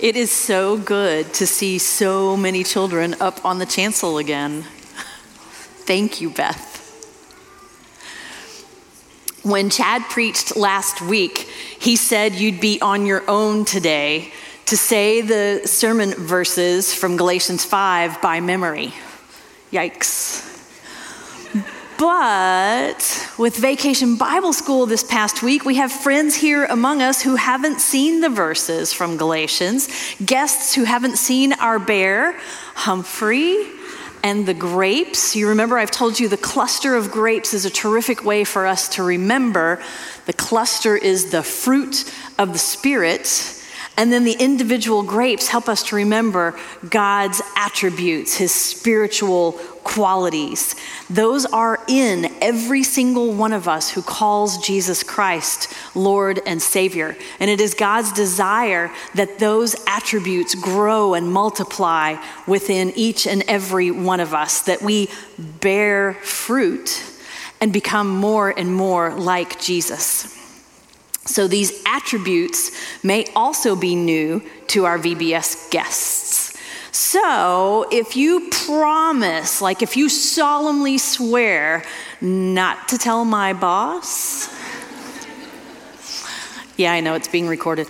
It is so good to see so many children up on the chancel again. Thank you, Beth. When Chad preached last week, he said you'd be on your own today to say the sermon verses from Galatians 5 by memory. Yikes. But with Vacation Bible School this past week, we have friends here among us who haven't seen the verses from Galatians, guests who haven't seen our bear, Humphrey, and the grapes. You remember, I've told you the cluster of grapes is a terrific way for us to remember. The cluster is the fruit of the Spirit. And then the individual grapes help us to remember God's attributes, his spiritual qualities. Those are in every single one of us who calls Jesus Christ Lord and Savior. And it is God's desire that those attributes grow and multiply within each and every one of us, that we bear fruit and become more and more like Jesus. So these attributes may also be new to our VBS guests. So if you promise, like if you solemnly swear not to tell my boss, yeah, I know it's being recorded.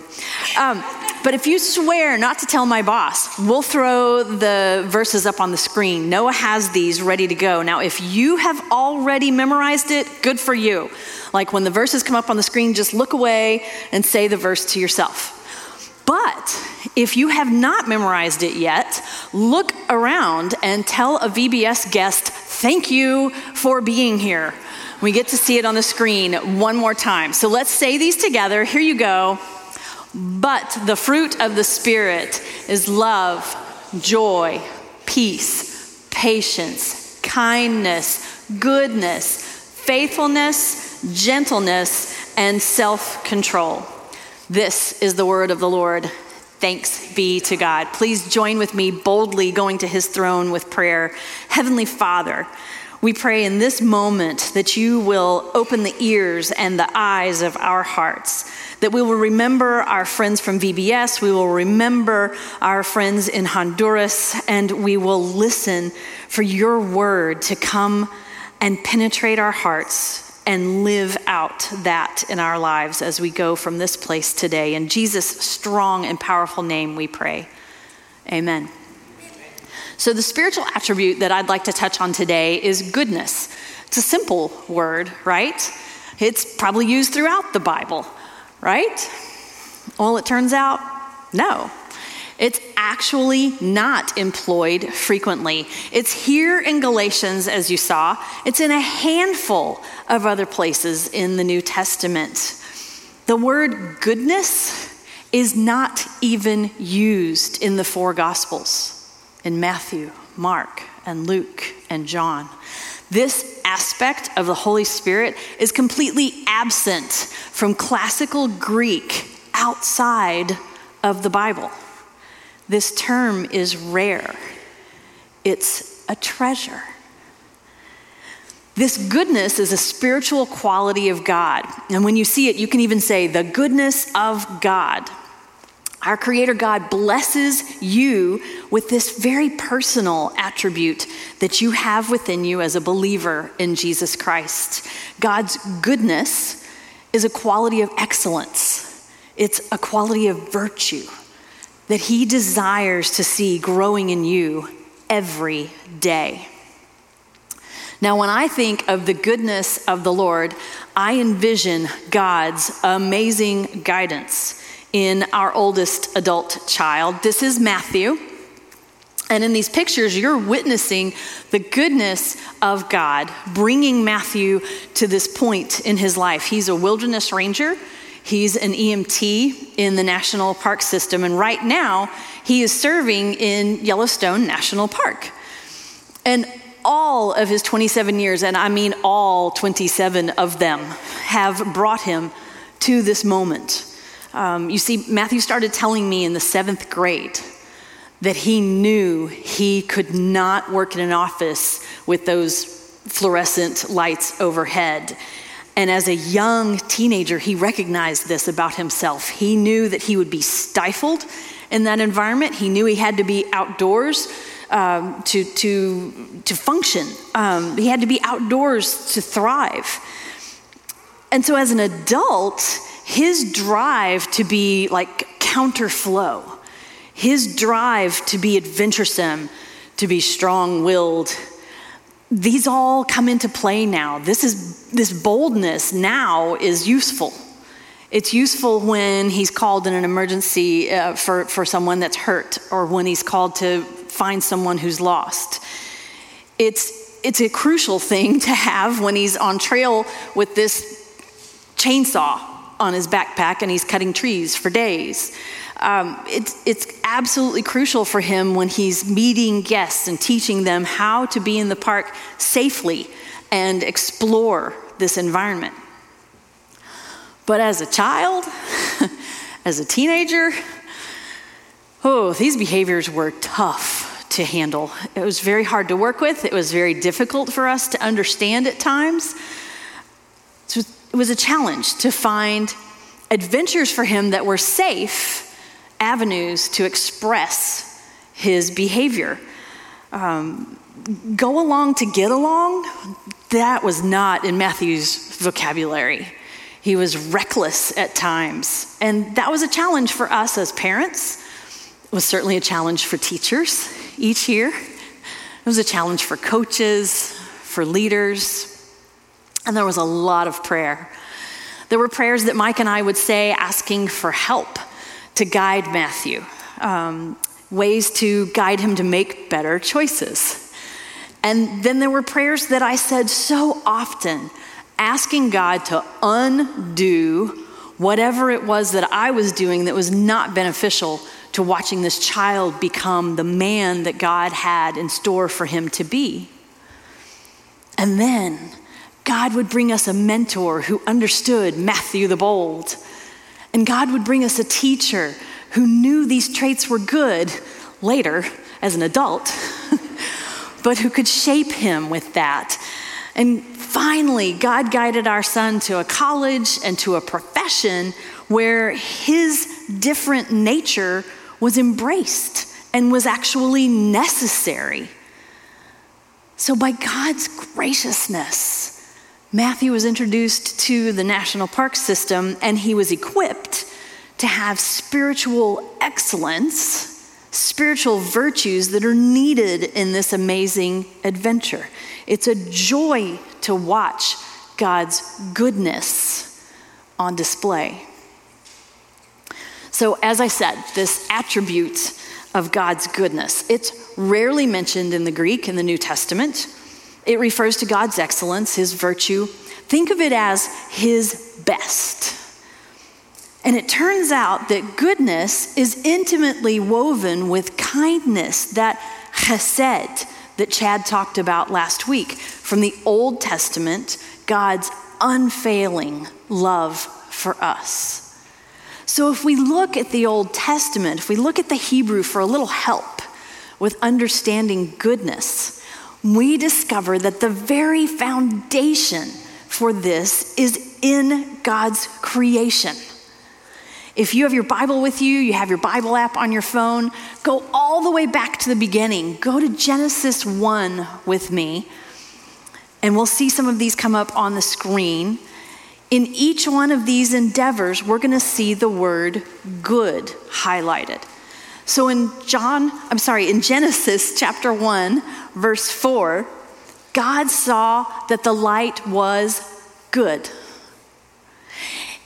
Um, but if you swear not to tell my boss, we'll throw the verses up on the screen. Noah has these ready to go. Now, if you have already memorized it, good for you. Like when the verses come up on the screen, just look away and say the verse to yourself. But if you have not memorized it yet, look around and tell a VBS guest, thank you for being here. We get to see it on the screen one more time. So let's say these together. Here you go. But the fruit of the Spirit is love, joy, peace, patience, kindness, goodness, faithfulness, gentleness, and self control. This is the word of the Lord. Thanks be to God. Please join with me boldly going to his throne with prayer. Heavenly Father, we pray in this moment that you will open the ears and the eyes of our hearts, that we will remember our friends from VBS, we will remember our friends in Honduras, and we will listen for your word to come and penetrate our hearts and live out that in our lives as we go from this place today. In Jesus' strong and powerful name, we pray. Amen. So, the spiritual attribute that I'd like to touch on today is goodness. It's a simple word, right? It's probably used throughout the Bible, right? Well, it turns out, no. It's actually not employed frequently. It's here in Galatians, as you saw. It's in a handful of other places in the New Testament. The word goodness is not even used in the four Gospels in Matthew, Mark, and Luke, and John. This aspect of the Holy Spirit is completely absent from classical Greek outside of the Bible. This term is rare, it's a treasure. This goodness is a spiritual quality of God. And when you see it, you can even say, the goodness of God. Our Creator God blesses you with this very personal attribute that you have within you as a believer in Jesus Christ. God's goodness is a quality of excellence, it's a quality of virtue that He desires to see growing in you every day. Now, when I think of the goodness of the Lord, I envision God's amazing guidance in our oldest adult child. This is Matthew. And in these pictures, you're witnessing the goodness of God, bringing Matthew to this point in his life. He's a wilderness ranger, he's an EMT in the National Park System, and right now, he is serving in Yellowstone National Park. And all of his 27 years, and I mean all 27 of them, have brought him to this moment. Um, you see, Matthew started telling me in the seventh grade that he knew he could not work in an office with those fluorescent lights overhead. And as a young teenager, he recognized this about himself. He knew that he would be stifled in that environment. He knew he had to be outdoors um, to, to, to function, um, he had to be outdoors to thrive. And so, as an adult, his drive to be like counterflow, his drive to be adventuresome, to be strong willed, these all come into play now. This is this boldness now is useful. It's useful when he's called in an emergency uh, for, for someone that's hurt or when he's called to find someone who's lost. It's, it's a crucial thing to have when he's on trail with this chainsaw on his backpack and he's cutting trees for days. Um, it's, it's absolutely crucial for him when he's meeting guests and teaching them how to be in the park safely and explore this environment. But as a child, as a teenager, oh, these behaviors were tough to handle. It was very hard to work with, it was very difficult for us to understand at times. It was a challenge to find adventures for him that were safe avenues to express his behavior. Um, go along to get along, that was not in Matthew's vocabulary. He was reckless at times. And that was a challenge for us as parents. It was certainly a challenge for teachers each year. It was a challenge for coaches, for leaders. And there was a lot of prayer. There were prayers that Mike and I would say asking for help to guide Matthew, um, ways to guide him to make better choices. And then there were prayers that I said so often, asking God to undo whatever it was that I was doing that was not beneficial to watching this child become the man that God had in store for him to be. And then God would bring us a mentor who understood Matthew the Bold. And God would bring us a teacher who knew these traits were good later as an adult, but who could shape him with that. And finally, God guided our son to a college and to a profession where his different nature was embraced and was actually necessary. So, by God's graciousness, Matthew was introduced to the national park system and he was equipped to have spiritual excellence, spiritual virtues that are needed in this amazing adventure. It's a joy to watch God's goodness on display. So, as I said, this attribute of God's goodness, it's rarely mentioned in the Greek in the New Testament. It refers to God's excellence, his virtue. Think of it as his best. And it turns out that goodness is intimately woven with kindness, that chesed that Chad talked about last week from the Old Testament, God's unfailing love for us. So if we look at the Old Testament, if we look at the Hebrew for a little help with understanding goodness, we discover that the very foundation for this is in God's creation. If you have your Bible with you, you have your Bible app on your phone, go all the way back to the beginning. Go to Genesis 1 with me, and we'll see some of these come up on the screen. In each one of these endeavors, we're going to see the word good highlighted. So in John, I'm sorry, in Genesis chapter 1, verse 4, God saw that the light was good.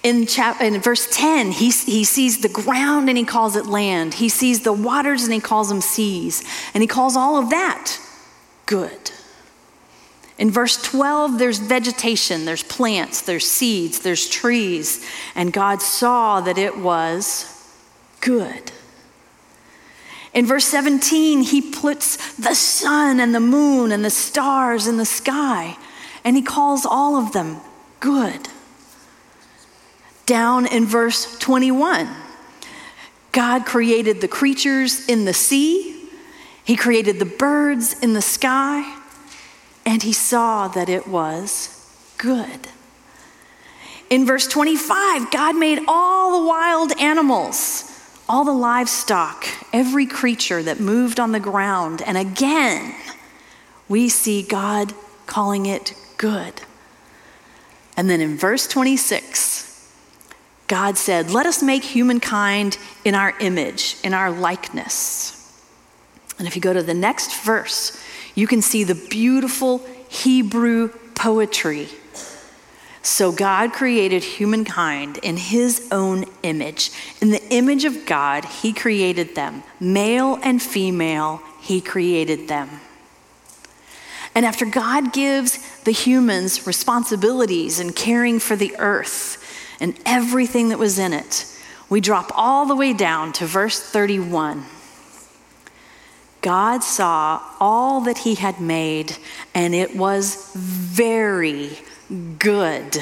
In, chap- in verse 10, he, he sees the ground and he calls it land. He sees the waters and he calls them seas. And he calls all of that good. In verse 12, there's vegetation, there's plants, there's seeds, there's trees. And God saw that it was good. In verse 17, he puts the sun and the moon and the stars in the sky, and he calls all of them good. Down in verse 21, God created the creatures in the sea, he created the birds in the sky, and he saw that it was good. In verse 25, God made all the wild animals, all the livestock, every creature that moved on the ground. And again, we see God calling it good. And then in verse 26, God said, Let us make humankind in our image, in our likeness. And if you go to the next verse, you can see the beautiful Hebrew poetry. So God created humankind in his own image. In the image of God, he created them. Male and female, he created them. And after God gives the humans responsibilities and caring for the earth and everything that was in it, we drop all the way down to verse 31. God saw all that he had made, and it was very good.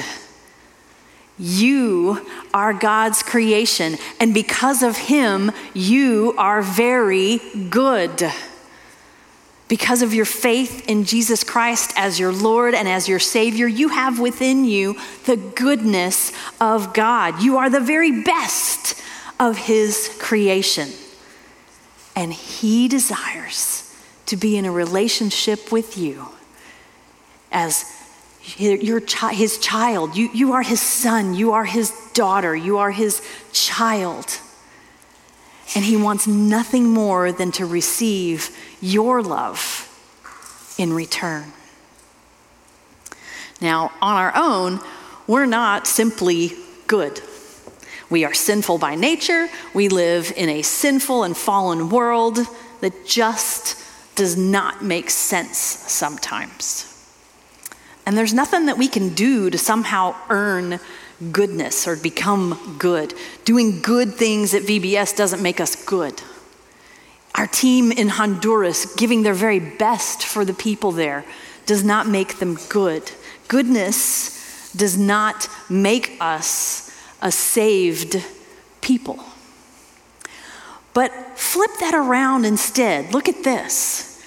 You are God's creation, and because of him, you are very good because of your faith in Jesus Christ as your Lord and as your Savior, you have within you the goodness of God. You are the very best of His creation. And He desires to be in a relationship with you as your his child. You, you are his son, you are his daughter, you are his child. And he wants nothing more than to receive your love in return. Now, on our own, we're not simply good. We are sinful by nature. We live in a sinful and fallen world that just does not make sense sometimes. And there's nothing that we can do to somehow earn goodness or become good. Doing good things at VBS doesn't make us good. Our team in Honduras giving their very best for the people there does not make them good. Goodness does not make us a saved people. But flip that around instead. Look at this.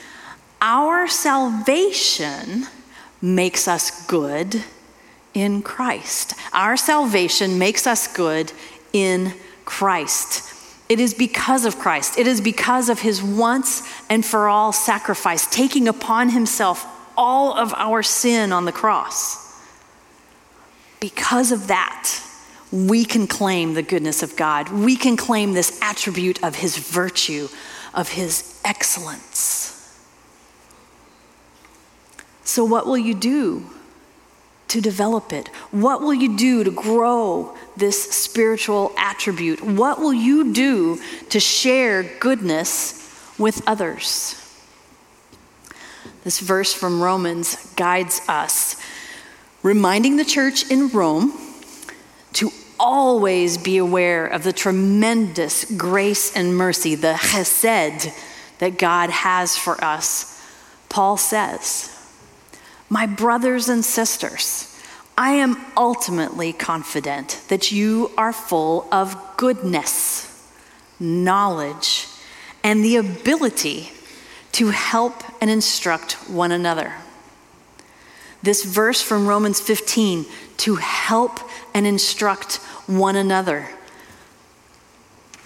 Our salvation makes us good in Christ. Our salvation makes us good in Christ. It is because of Christ. It is because of his once and for all sacrifice, taking upon himself all of our sin on the cross. Because of that, we can claim the goodness of God. We can claim this attribute of his virtue, of his excellence. So, what will you do to develop it? What will you do to grow this spiritual attribute? What will you do to share goodness with others? This verse from Romans guides us, reminding the church in Rome to always be aware of the tremendous grace and mercy, the chesed that God has for us. Paul says, my brothers and sisters, I am ultimately confident that you are full of goodness, knowledge, and the ability to help and instruct one another. This verse from Romans 15 to help and instruct one another.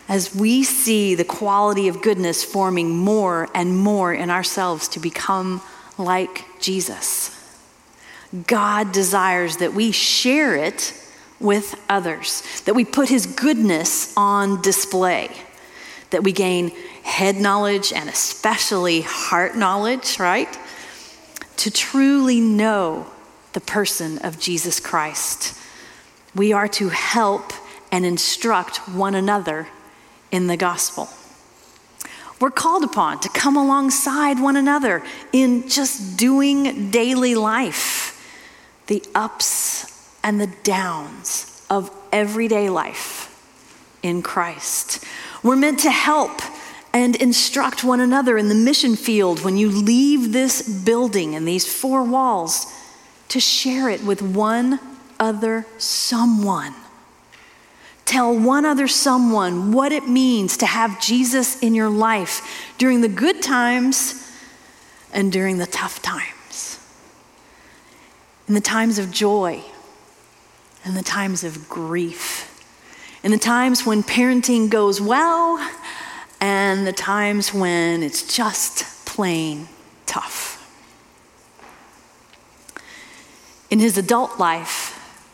As we see the quality of goodness forming more and more in ourselves to become like Jesus. God desires that we share it with others, that we put his goodness on display, that we gain head knowledge and especially heart knowledge, right? To truly know the person of Jesus Christ. We are to help and instruct one another in the gospel. We're called upon to come alongside one another in just doing daily life, the ups and the downs of everyday life in Christ. We're meant to help and instruct one another in the mission field when you leave this building and these four walls to share it with one other someone Tell one other someone what it means to have Jesus in your life during the good times and during the tough times. In the times of joy in the times of grief, in the times when parenting goes well, and the times when it's just plain tough. In his adult life,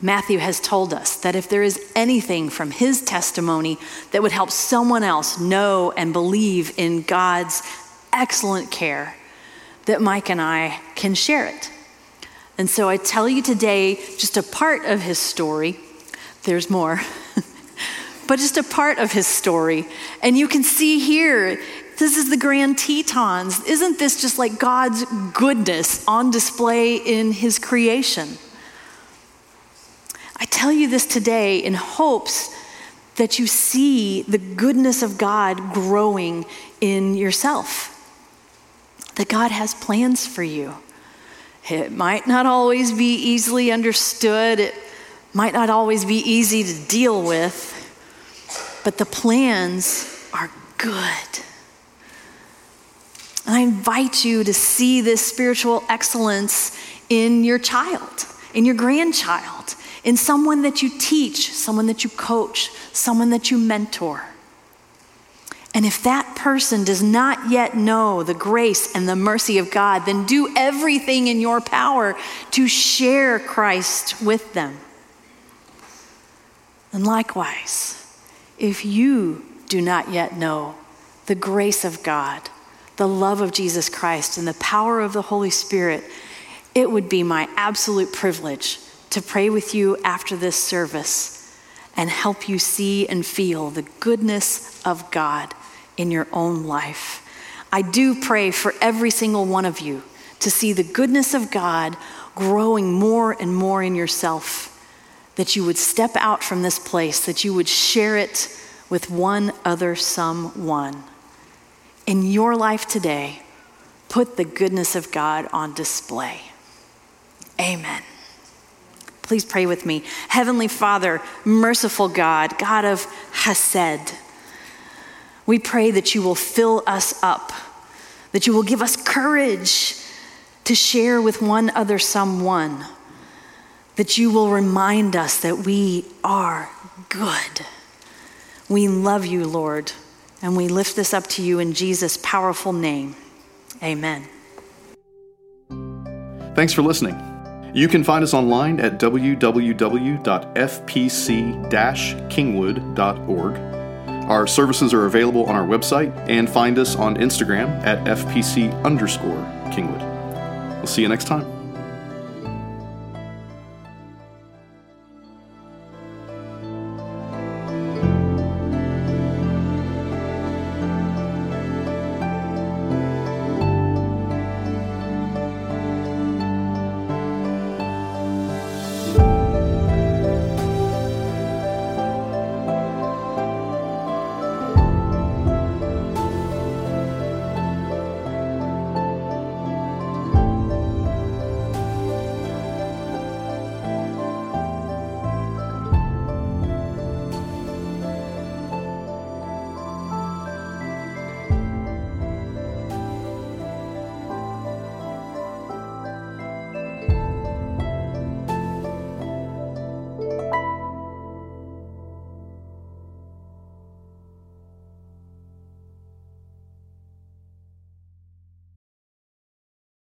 Matthew has told us that if there is anything from his testimony that would help someone else know and believe in God's excellent care, that Mike and I can share it. And so I tell you today just a part of his story. There's more, but just a part of his story. And you can see here, this is the Grand Tetons. Isn't this just like God's goodness on display in his creation? I tell you this today in hopes that you see the goodness of God growing in yourself, that God has plans for you. It might not always be easily understood, it might not always be easy to deal with, but the plans are good. And I invite you to see this spiritual excellence in your child, in your grandchild in someone that you teach, someone that you coach, someone that you mentor. And if that person does not yet know the grace and the mercy of God, then do everything in your power to share Christ with them. And likewise, if you do not yet know the grace of God, the love of Jesus Christ, and the power of the Holy Spirit, it would be my absolute privilege to pray with you after this service and help you see and feel the goodness of God in your own life. I do pray for every single one of you to see the goodness of God growing more and more in yourself, that you would step out from this place, that you would share it with one other someone. In your life today, put the goodness of God on display. Amen. Please pray with me. Heavenly Father, merciful God, God of Hesed, we pray that you will fill us up, that you will give us courage to share with one other someone, that you will remind us that we are good. We love you, Lord, and we lift this up to you in Jesus' powerful name. Amen. Thanks for listening. You can find us online at www.fpc-kingwood.org. Our services are available on our website and find us on Instagram at fpc underscore kingwood. We'll see you next time.